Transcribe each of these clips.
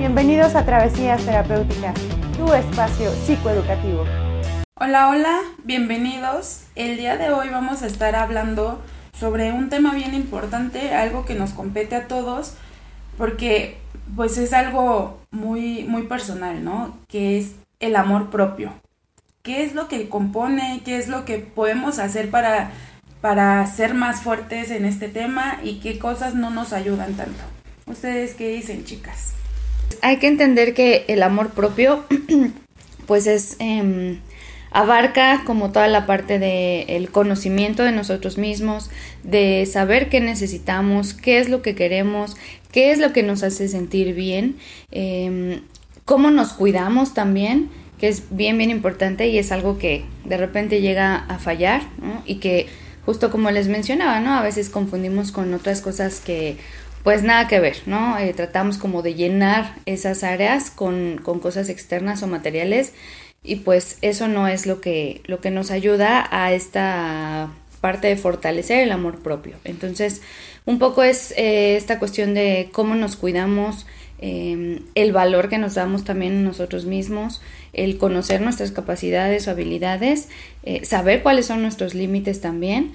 Bienvenidos a Travesías Terapéuticas, tu espacio psicoeducativo. Hola, hola, bienvenidos. El día de hoy vamos a estar hablando sobre un tema bien importante, algo que nos compete a todos, porque pues es algo muy, muy personal, ¿no? Que es el amor propio. ¿Qué es lo que compone? ¿Qué es lo que podemos hacer para, para ser más fuertes en este tema? ¿Y qué cosas no nos ayudan tanto? ¿Ustedes qué dicen, chicas? Hay que entender que el amor propio, pues es... Em, abarca como toda la parte del conocimiento de nosotros mismos, de saber qué necesitamos, qué es lo que queremos, qué es lo que nos hace sentir bien, em, cómo nos cuidamos también, que es bien, bien importante y es algo que de repente llega a fallar y que justo como les mencionaba, ¿no? A veces confundimos con otras cosas que pues nada que ver, ¿no? Eh, tratamos como de llenar esas áreas con, con, cosas externas o materiales y pues eso no es lo que, lo que nos ayuda a esta parte de fortalecer el amor propio. Entonces, un poco es eh, esta cuestión de cómo nos cuidamos, em, el valor que nos damos también nosotros mismos, el conocer nuestras capacidades o habilidades, eh, saber cuáles son nuestros límites también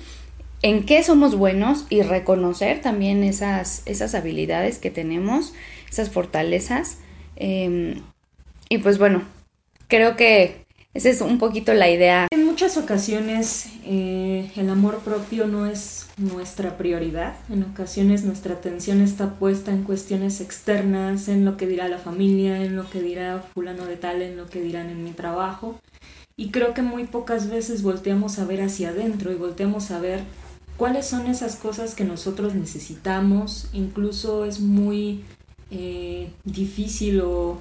en qué somos buenos y reconocer también esas, esas habilidades que tenemos, esas fortalezas. Em, y pues bueno, creo que esa es un poquito la idea. En muchas ocasiones eh, el amor propio no es nuestra prioridad. En ocasiones nuestra atención está puesta en cuestiones externas, en lo que dirá la familia, en lo que dirá fulano de tal, en lo que dirán en mi trabajo. Y creo que muy pocas veces volteamos a ver hacia adentro y volteamos a ver cuáles son esas cosas que nosotros necesitamos. Incluso es muy eh, difícil o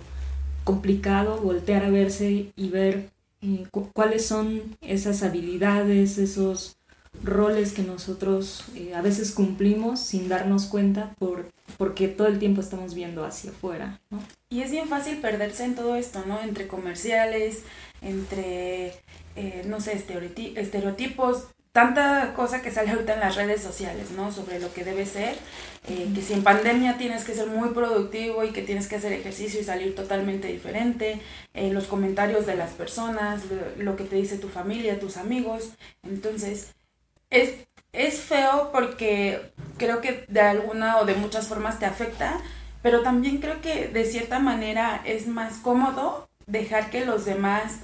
complicado voltear a verse y ver eh, cuáles son esas habilidades, esos roles que nosotros eh, a veces cumplimos sin darnos cuenta por, porque todo el tiempo estamos viendo hacia afuera. Y es bien fácil perderse en todo esto, ¿no? Entre comerciales, entre, no sé, estereotipos tanta cosa que sale ahorita en las redes sociales, ¿no? Sobre lo que debe ser, eh, que si en pandemia tienes que ser muy productivo y que tienes que hacer ejercicio y salir totalmente diferente, eh, los comentarios de las personas, lo, que te dice tu familia, tus amigos, entonces es, es feo porque creo que de alguna o de muchas formas te afecta, pero también creo que de cierta manera es más cómodo dejar que los demás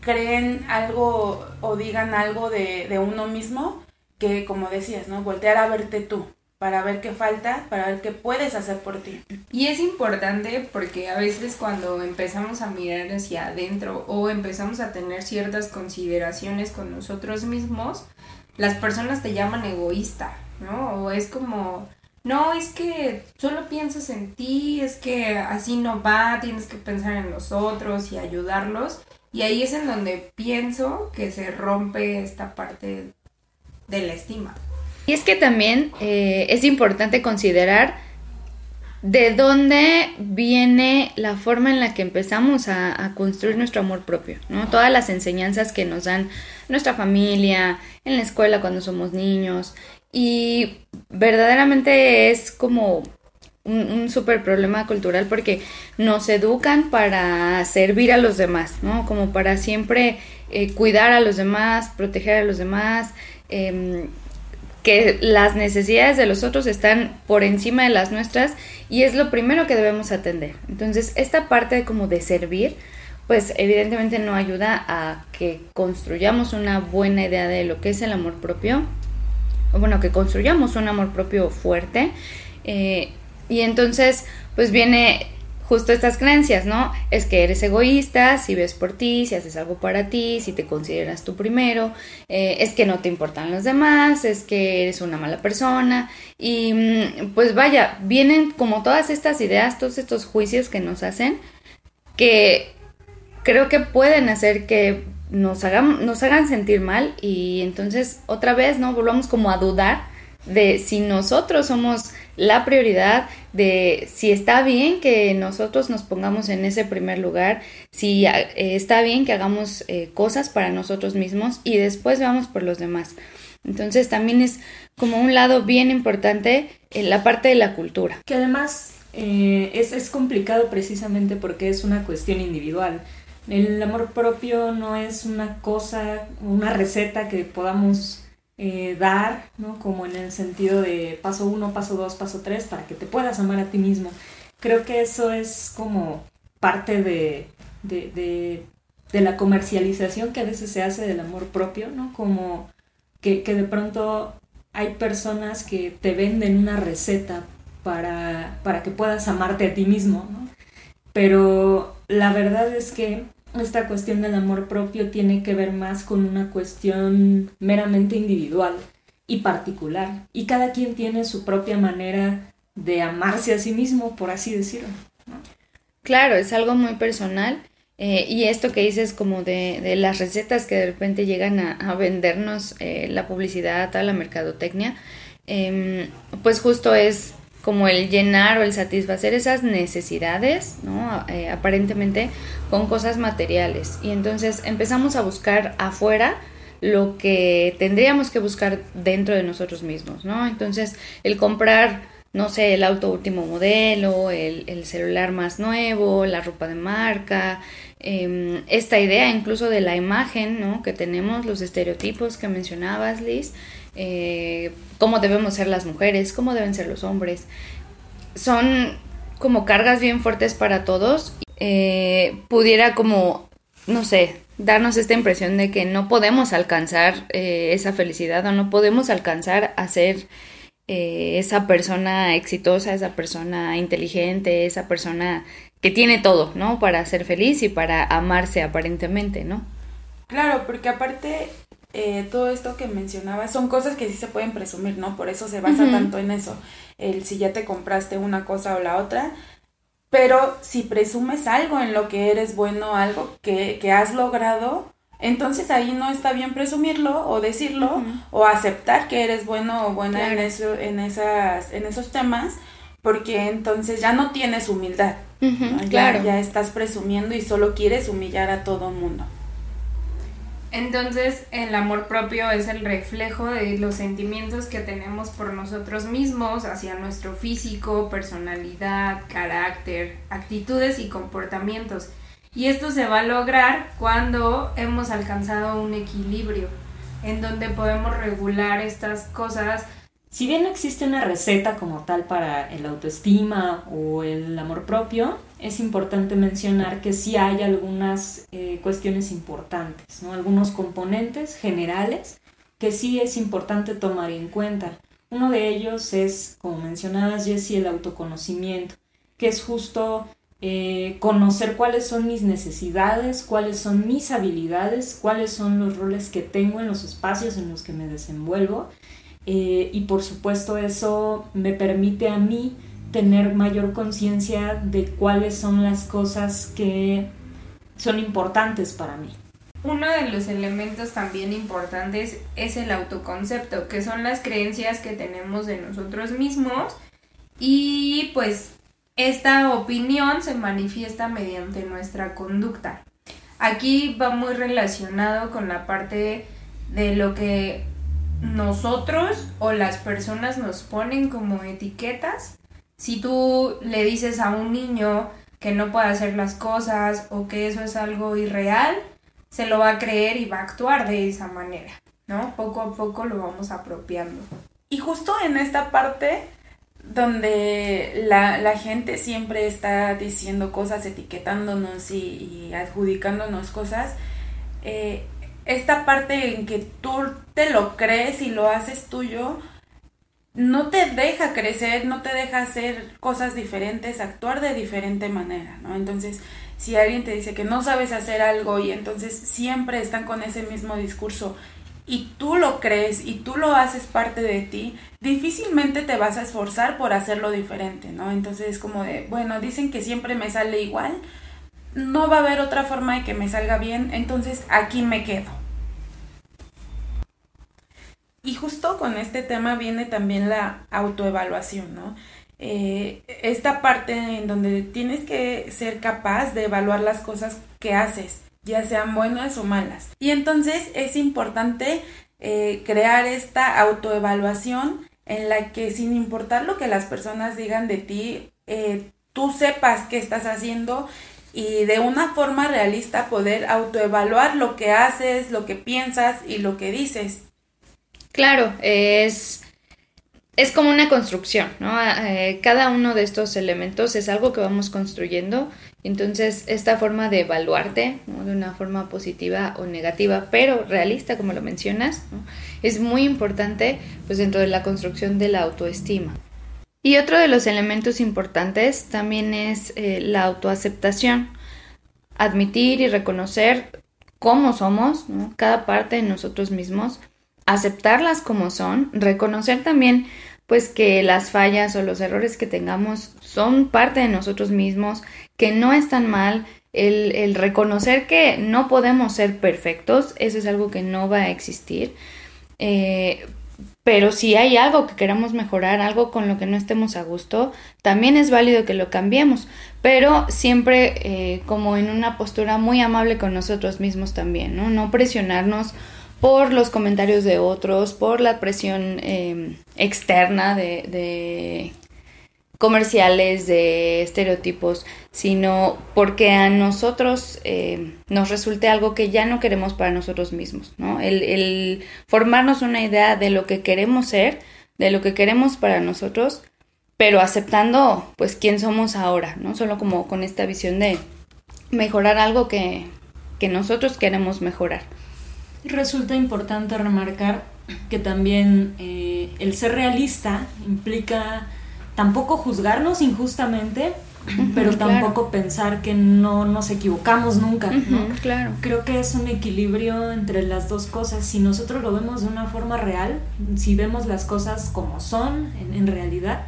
creen algo o digan algo de, uno mismo que, como decías, ¿no? Voltear a verte tú para ver qué falta, para ver qué puedes hacer por ti. Y es importante porque a veces cuando empezamos a mirar hacia adentro o empezamos a tener ciertas consideraciones con nosotros mismos, las personas te llaman egoísta, ¿no? O es como, no, es que solo piensas en ti, es que así no va, tienes que pensar en los otros y ayudarlos. Y ahí es en donde pienso que se rompe esta parte de la estima. Y es que también eh, es importante considerar de dónde viene la forma en la que empezamos a, construir nuestro amor propio, ¿no? Todas las enseñanzas que nos dan nuestra familia, en la escuela cuando somos niños. Y verdaderamente es como un, un súper problema cultural porque nos educan para servir a los demás, ¿no? Como para siempre eh, cuidar a los demás, proteger a los demás, em, que las necesidades de los otros están por encima de las nuestras y es lo primero que debemos atender. Entonces, esta parte como de servir, pues evidentemente no ayuda a que construyamos una buena idea de lo que es el amor propio, o bueno, que construyamos un amor propio fuerte. Eh, y entonces, pues viene justo estas creencias, ¿no? Es que eres egoísta, si ves por ti, si haces algo para ti, si te consideras tú primero, eh, es que no te importan los demás, es que eres una mala persona. Y mm, pues vaya, vienen como todas estas ideas, todos estos juicios que nos hacen, que creo que pueden hacer que nos hagan, nos hagan sentir mal y entonces otra vez, ¿no? Volvamos como a dudar de si nosotros somos la prioridad, de si está bien que nosotros nos pongamos en ese primer lugar, si eh, está bien que hagamos eh, cosas para nosotros mismos y después vamos por los demás. Entonces también es como un lado bien importante en la parte de la cultura. Que además eh, es, es complicado precisamente porque es una cuestión individual. El amor propio no es una cosa, una receta que podamos eh, dar, ¿no? Como en el sentido de paso uno, paso dos, paso tres, para que te puedas amar a ti mismo. Creo que eso es como parte de, de, de, la comercialización que a veces se hace del amor propio, ¿no? Como que, que de pronto hay personas que te venden una receta para, para que puedas amarte a ti mismo, ¿no? Pero la verdad es que esta cuestión del amor propio tiene que ver más con una cuestión meramente individual y particular. Y cada quien tiene su propia manera de amarse a sí mismo, por así decirlo. Claro, es algo muy personal. Eh, y esto que dices como de, las recetas que de repente llegan a, vendernos eh, la publicidad, a la mercadotecnia, em, pues justo es como el llenar o el satisfacer esas necesidades, ¿no? Eh, aparentemente con cosas materiales. Y entonces empezamos a buscar afuera lo que tendríamos que buscar dentro de nosotros mismos, ¿no? Entonces el comprar, no sé, el auto último modelo, el, el celular más nuevo, la ropa de marca, em, esta idea incluso de la imagen, ¿no? Que tenemos, los estereotipos que mencionabas, Liz, eh, cómo debemos ser las mujeres, cómo deben ser los hombres. Son como cargas bien fuertes para todos. Eh, pudiera como, no sé, darnos esta impresión de que no podemos alcanzar eh, esa felicidad o no podemos alcanzar a ser esa persona exitosa, esa persona inteligente, esa persona que tiene todo, ¿no? Para ser feliz y para amarse aparentemente, ¿no? Claro, porque aparte eh, todo esto que mencionaba son cosas que sí se pueden presumir, ¿no? Por eso se basa tanto en eso, el si ya te compraste una cosa o la otra. Pero si presumes algo en lo que eres bueno, algo que, que has logrado, entonces ahí no está bien presumirlo o decirlo o aceptar que eres bueno o buena en, eso, en, esas, en esos temas, porque entonces ya no tienes humildad. ya, ya estás presumiendo y solo quieres humillar a todo el mundo. Entonces el amor propio es el reflejo de los sentimientos que tenemos por nosotros mismos hacia nuestro físico, personalidad, carácter, actitudes y comportamientos. Y esto se va a lograr cuando hemos alcanzado un equilibrio en donde podemos regular estas cosas si bien no existe una receta como tal para el autoestima o el amor propio, es importante mencionar que sí hay algunas eh, cuestiones importantes, ¿no? algunos componentes generales que sí es importante tomar en cuenta. Uno de ellos es, como mencionabas Jessie, el autoconocimiento, que es justo eh, conocer cuáles son mis necesidades, cuáles son mis habilidades, cuáles son los roles que tengo en los espacios en los que me desenvuelvo eh, y por supuesto eso me permite a mí tener mayor conciencia de cuáles son las cosas que son importantes para mí. Uno de los elementos también importantes es el autoconcepto, que son las creencias que tenemos de nosotros mismos y pues esta opinión se manifiesta mediante nuestra conducta. Aquí va muy relacionado con la parte de lo que nosotros o las personas nos ponen como etiquetas. Si tú le dices a un niño que no puede hacer las cosas o que eso es algo irreal, se lo va a creer y va a actuar de esa manera, ¿no? Poco a poco lo vamos apropiando. Y justo en esta parte donde la, gente siempre está diciendo cosas, etiquetándonos y, adjudicándonos cosas, eh, esta parte en que tú te lo crees y lo haces tuyo, no te deja crecer, no te deja hacer cosas diferentes, actuar de diferente manera, ¿no? Entonces, si alguien te dice que no sabes hacer algo y entonces siempre están con ese mismo discurso y tú lo crees y tú lo haces parte de ti, difícilmente te vas a esforzar por hacerlo diferente, ¿no? Entonces es como de, bueno, dicen que siempre me sale igual, no va a haber otra forma de que me salga bien, entonces aquí me quedo. Y justo con este tema viene también la autoevaluación, ¿no? Eh, esta parte en donde tienes que ser capaz de evaluar las cosas que haces, ya sean buenas o malas. Y entonces es importante eh, crear esta autoevaluación en la que sin importar lo que las personas digan de ti, eh, tú sepas qué estás haciendo y de una forma realista poder autoevaluar lo que haces, lo que piensas y lo que dices. Claro, es, es como una construcción, ¿no? Eh, cada uno de estos elementos es algo que vamos construyendo. Entonces, esta forma de evaluarte, de una forma positiva o negativa, pero realista, como lo mencionas, es muy importante pues, dentro de la construcción de la autoestima. Y otro de los elementos importantes también es eh, la autoaceptación. Admitir y reconocer cómo somos, cada parte de nosotros mismos, aceptarlas como son, reconocer también pues que las fallas o los errores que tengamos son parte de nosotros mismos, que no están mal, el, reconocer que no podemos ser perfectos, eso es algo que no va a existir. Eh, pero si hay algo que queramos mejorar, algo con lo que no estemos a gusto, también es válido que lo cambiemos, pero siempre eh, como en una postura muy amable con nosotros mismos también, ¿no? No presionarnos por los comentarios de otros, por la presión em, externa de, comerciales, de estereotipos, sino porque a nosotros em, nos resulte algo que ya no queremos para nosotros mismos, ¿no? El, el, formarnos una idea de lo que queremos ser, de lo que queremos para nosotros, pero aceptando pues quién somos ahora, ¿no? Solo como con esta visión de mejorar algo que, que nosotros queremos mejorar. Resulta importante remarcar que también eh, el ser realista implica tampoco juzgarnos injustamente, pero tampoco pensar que no nos equivocamos nunca. claro. Creo que es un equilibrio entre las dos cosas. Si nosotros lo vemos de una forma real, si vemos las cosas como son en, en realidad,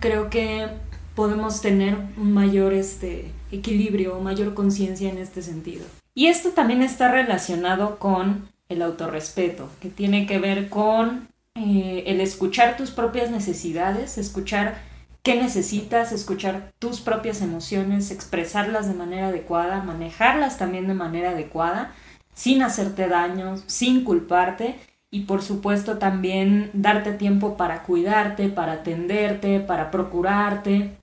creo que podemos tener un mayor este, equilibrio, mayor conciencia en este sentido. Y esto también está relacionado con el autorrespeto, que tiene que ver con eh, el escuchar tus propias necesidades, escuchar qué necesitas, escuchar tus propias emociones, expresarlas de manera adecuada, manejarlas también de manera adecuada, sin hacerte daño, sin culparte y por supuesto también darte tiempo para cuidarte, para atenderte, para procurarte.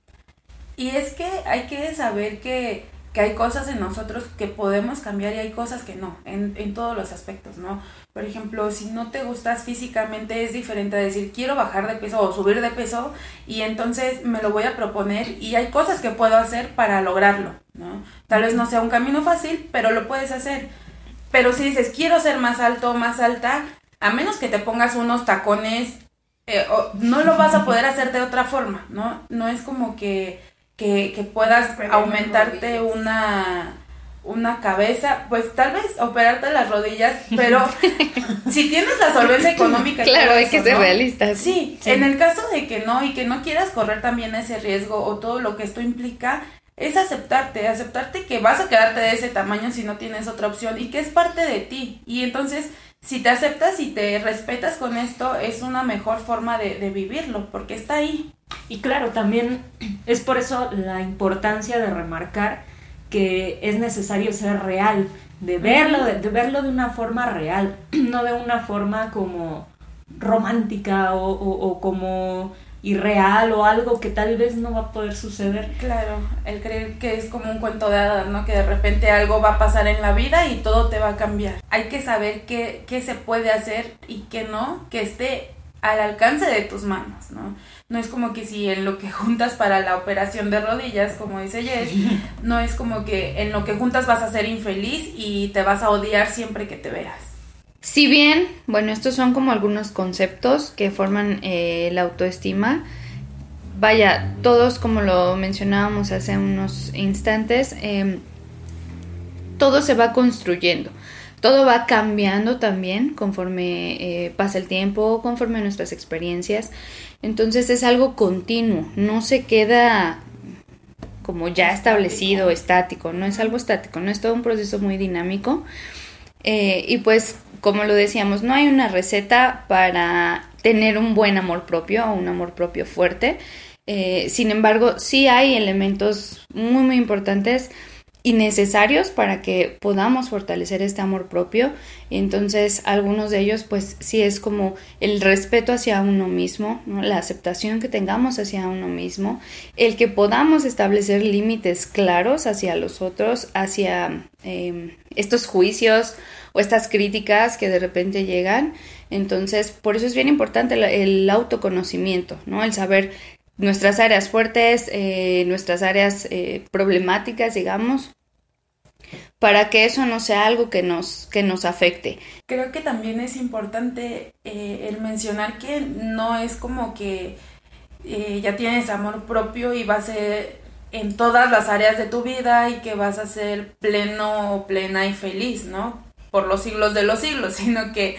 Y es que hay que saber que que hay cosas en nosotros que podemos cambiar y hay cosas que no, en, en, todos los aspectos, ¿no? Por ejemplo, si no te gustas físicamente es diferente a decir quiero bajar de peso o subir de peso y entonces me lo voy a proponer y hay cosas que puedo hacer para lograrlo, ¿no? Tal vez no sea un camino fácil, pero lo puedes hacer. Pero si dices quiero ser más alto, más alta, a menos que te pongas unos tacones, eh, no lo vas a poder hacer de otra forma, ¿no? No es como que que, puedas aumentarte una, una cabeza, pues tal vez operarte las rodillas, pero si tienes la solvencia económica. Claro, hay que ser realistas. Sí, en el caso de que no y que no quieras correr también ese riesgo o todo lo que esto implica, es aceptarte, aceptarte que vas a quedarte de ese tamaño si no tienes otra opción y que es parte de ti. Y entonces, si te aceptas y te respetas con esto, es una mejor forma de, de vivirlo, porque está ahí. Y claro, también es por eso la importancia de remarcar que es necesario ser real, de verlo, de, verlo de una forma real, no de una forma como romántica o, o, como irreal o algo que tal vez no va a poder suceder. Claro, el creer que es como un cuento de hadas, ¿no? Que de repente algo va a pasar en la vida y todo te va a cambiar. Hay que saber qué, qué se puede hacer y qué no, que esté al alcance de tus manos, ¿no? No es como que si en lo que juntas para la operación de rodillas, como dice Jess, no es como que en lo que juntas vas a ser infeliz y te vas a odiar siempre que te veas. Si bien, bueno, estos son como algunos conceptos que forman eh, la autoestima, vaya, todos como lo mencionábamos hace unos instantes, em, todo se va construyendo todo va cambiando también conforme eh, pasa el tiempo, conforme nuestras experiencias. Entonces es algo continuo, no se queda como ya establecido, estático, no es algo estático, no es todo un proceso muy dinámico. Eh, y pues, como lo decíamos, no hay una receta para tener un buen amor propio o un amor propio fuerte. Eh, sin embargo, sí hay elementos muy, muy importantes y necesarios para que podamos fortalecer este amor propio. Entonces, algunos de ellos, pues sí es como el respeto hacia uno mismo, la aceptación que tengamos hacia uno mismo, el que podamos establecer límites claros hacia los otros, hacia em, estos juicios o estas críticas que de repente llegan. Entonces, por eso es bien importante el, autoconocimiento, ¿no? El saber nuestras áreas fuertes, eh, nuestras áreas eh, problemáticas, digamos, para que eso no sea algo que nos, que nos afecte. Creo que también es importante eh, el mencionar que no es como que ya tienes amor propio y vas a ser en todas las áreas de tu vida y que vas a ser pleno plena y feliz, ¿no? Por los siglos de los siglos, sino que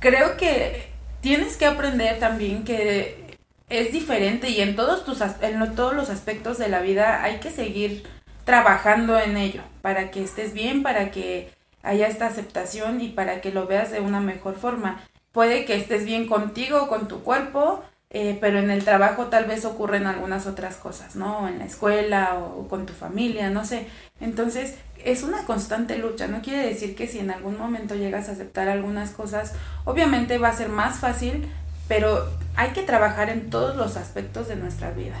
creo que tienes que aprender también que es diferente y en todos tus en todos los aspectos de la vida hay que seguir trabajando en ello para que estés bien, para que haya esta aceptación y para que lo veas de una mejor forma. Puede que estés bien contigo, con tu cuerpo, eh, pero en el trabajo tal vez ocurren algunas otras cosas, ¿no? En la escuela o con tu familia, no sé. Entonces, es una constante lucha. No quiere decir que si en algún momento llegas a aceptar algunas cosas, obviamente va a ser más fácil, pero hay que trabajar en todos los aspectos de nuestra vida.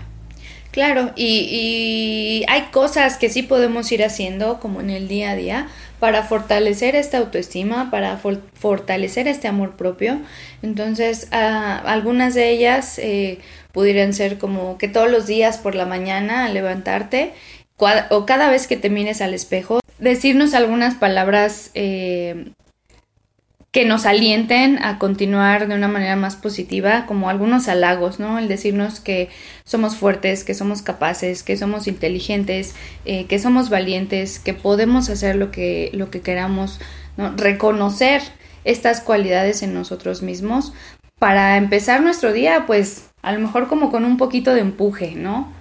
Claro, y, hay cosas que sí podemos ir haciendo como en el día a día para fortalecer esta autoestima, para fortalecer este amor propio. Entonces, algunas de ellas eh, pudieran ser como que todos los días por la mañana al levantarte o cada vez que te mires al espejo, decirnos algunas palabras eh, que nos alienten a continuar de una manera más positiva, como algunos halagos, ¿no? El decirnos que somos fuertes, que somos capaces, que somos inteligentes, eh, que somos valientes, que podemos hacer lo que, lo que queramos, ¿no? Reconocer estas cualidades en nosotros mismos para empezar nuestro día, pues a lo mejor como con un poquito de empuje, ¿no?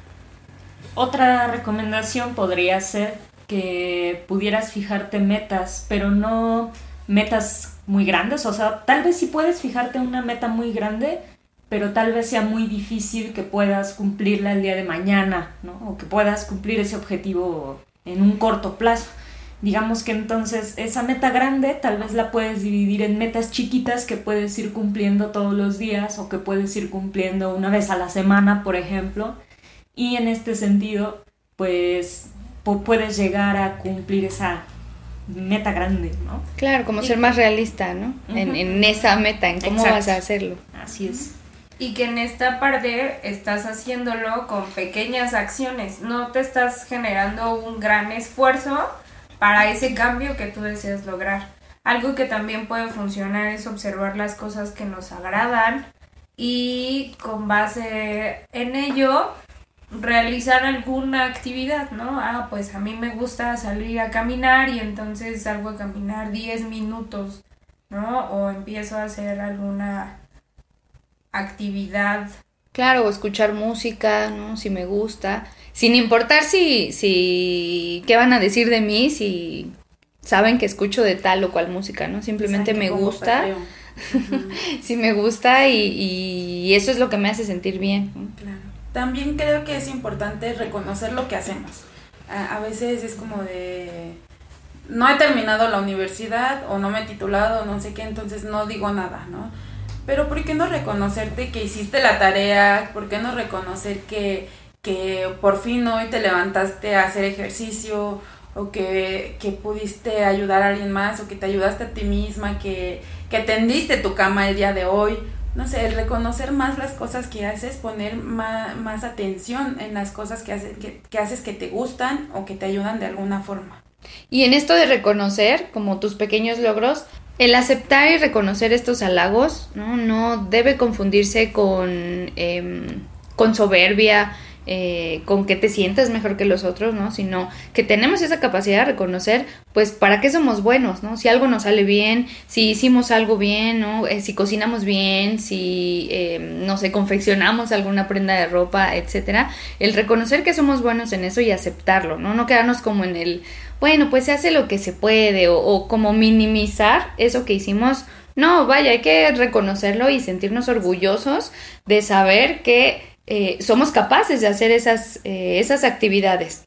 Otra recomendación podría ser que pudieras fijarte metas, pero no metas muy grandes, o sea, tal vez sí puedes fijarte una meta muy grande, pero tal vez sea muy difícil que puedas cumplirla el día de mañana, ¿no? O que puedas cumplir ese objetivo en un corto plazo. Digamos que entonces esa meta grande tal vez la puedes dividir en metas chiquitas que puedes ir cumpliendo todos los días o que puedes ir cumpliendo una vez a la semana, por ejemplo. Y en este sentido, pues puedes llegar a cumplir esa meta grande, ¿no? Claro, como ser más realista, ¿no? en, esa meta, en cómo vas a hacerlo. Así es. Y que en esta parte estás haciéndolo con pequeñas acciones, no te estás generando un gran esfuerzo para ese cambio que tú deseas lograr. Algo que también puede funcionar es observar las cosas que nos agradan y con base en ello realizar alguna actividad, ¿no? Ah, pues a mí me gusta salir a caminar y entonces salgo a caminar 10 minutos, ¿no? O empiezo a hacer alguna actividad. Claro, o escuchar música, ¿no? Si me gusta, sin importar si, si, ¿qué van a decir de mí? Si saben que escucho de tal o cual música, ¿no? Simplemente me gusta. si me gusta y, y, eso es lo que me hace sentir bien. Claro. También creo que es importante reconocer lo que hacemos. A, veces es como de, no he terminado la universidad o no me he titulado, no sé qué, entonces no digo nada, ¿no? Pero ¿por qué no reconocerte que hiciste la tarea? ¿Por qué no reconocer que, que por fin hoy te levantaste a hacer ejercicio? o que, que, pudiste ayudar a alguien más, o que te ayudaste a ti misma, que, que tendiste tu cama el día de hoy, no sé, el reconocer más las cosas que haces, poner más, atención en las cosas que, que, haces que te gustan o que te ayudan de alguna forma. Y en esto de reconocer como tus pequeños logros, el aceptar y reconocer estos halagos no, no debe confundirse con, em, con soberbia, eh, con que te sientas mejor que los otros, ¿no? Sino que tenemos esa capacidad de reconocer, pues, para qué somos buenos, ¿no? Si algo nos sale bien, si hicimos algo bien, ¿no? Eh, si cocinamos bien, si, eh, no sé, confeccionamos alguna prenda de ropa, etcétera. El reconocer que somos buenos en eso y aceptarlo, ¿no? No quedarnos como en el, bueno, pues se hace lo que se puede o, o como minimizar eso que hicimos. No, vaya, hay que reconocerlo y sentirnos orgullosos de saber que eh, somos capaces de hacer esas, eh, esas actividades.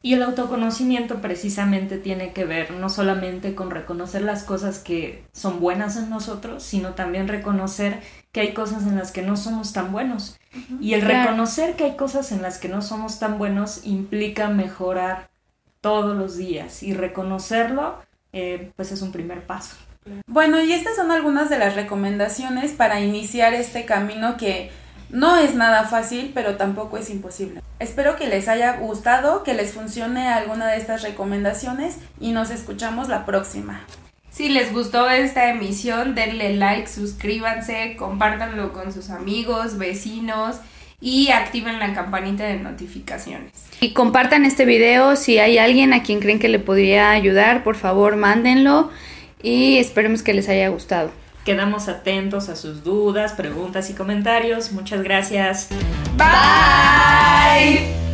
Y el autoconocimiento precisamente tiene que ver no solamente con reconocer las cosas que son buenas en nosotros, sino también reconocer que hay cosas en las que no somos tan buenos. Y el reconocer que hay cosas en las que no somos tan buenos implica mejorar todos los días y reconocerlo eh, pues es un primer paso. Bueno, y estas son algunas de las recomendaciones para iniciar este camino que no es nada fácil, pero tampoco es imposible. Espero que les haya gustado, que les funcione alguna de estas recomendaciones y nos escuchamos la próxima. Si les gustó esta emisión, denle like, suscríbanse, compártanlo con sus amigos, vecinos y activen la campanita de notificaciones. Y compartan este video si hay alguien a quien creen que le podría ayudar, por favor mándenlo y esperemos que les haya gustado. Quedamos atentos a sus dudas, preguntas y comentarios. Muchas gracias. Bye.